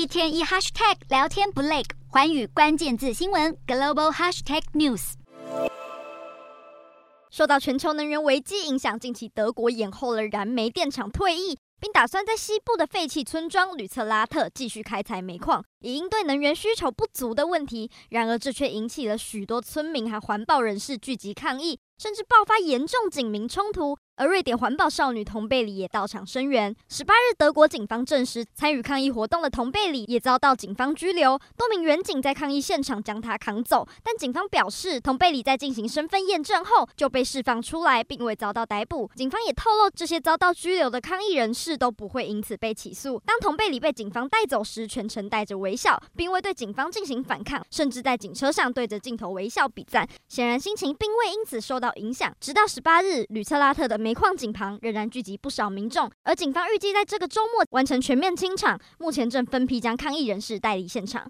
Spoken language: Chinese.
一天一 hashtag 聊天不累，环宇关键字新闻 global hashtag news。受到全球能源危机影响，近期德国延后了燃煤电厂退役，并打算在西部的废弃村庄吕策拉特继续开采煤矿，以应对能源需求不足的问题。然而，这却引起了许多村民和环保人士聚集抗议，甚至爆发严重警民冲突。而瑞典环保少女同贝里也到场声援。十八日，德国警方证实，参与抗议活动的同贝里也遭到警方拘留。多名员警在抗议现场将她扛走，但警方表示，同贝里在进行身份验证后就被释放出来，并未遭到逮捕。警方也透露，这些遭到拘留的抗议人士都不会因此被起诉。当同贝里被警方带走时，全程带着微笑，并未对警方进行反抗，甚至在警车上对着镜头微笑比赞，显然心情并未因此受到影响。直到十八日，吕特拉特的煤矿井旁仍然聚集不少民众，而警方预计在这个周末完成全面清场，目前正分批将抗议人士带离现场。